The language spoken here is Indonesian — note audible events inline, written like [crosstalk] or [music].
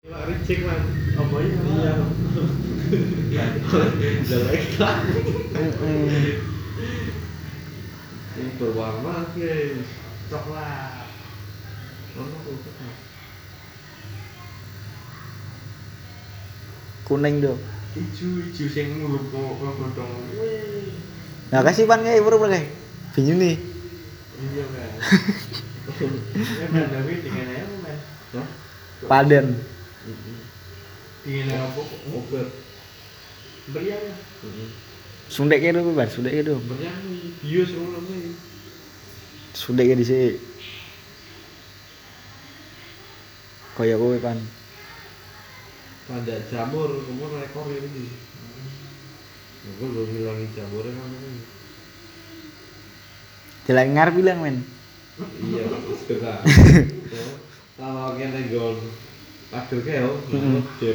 Ricik man, apa ya? Iya. Jelek kan? Ini berwarna guys, coklat. Warna coklat. kuning tuh Ijo ijo sing ngulup kok godhong. Nah kasih pan kayak bro kayak bingung nih Iya [laughs] kan. Paden Dengan apa? Obat. Berian. sundek tuh bar sundek kayak tuh Berian bius ngono kuwi. sundek di sini kaya kowe pan Pada jamur, kamu rekor ini. Aku belum ngilangin jamurnya kan ini. jalan ngarep bilang men Iya, segera. Kalau kene gon. Aduh kayak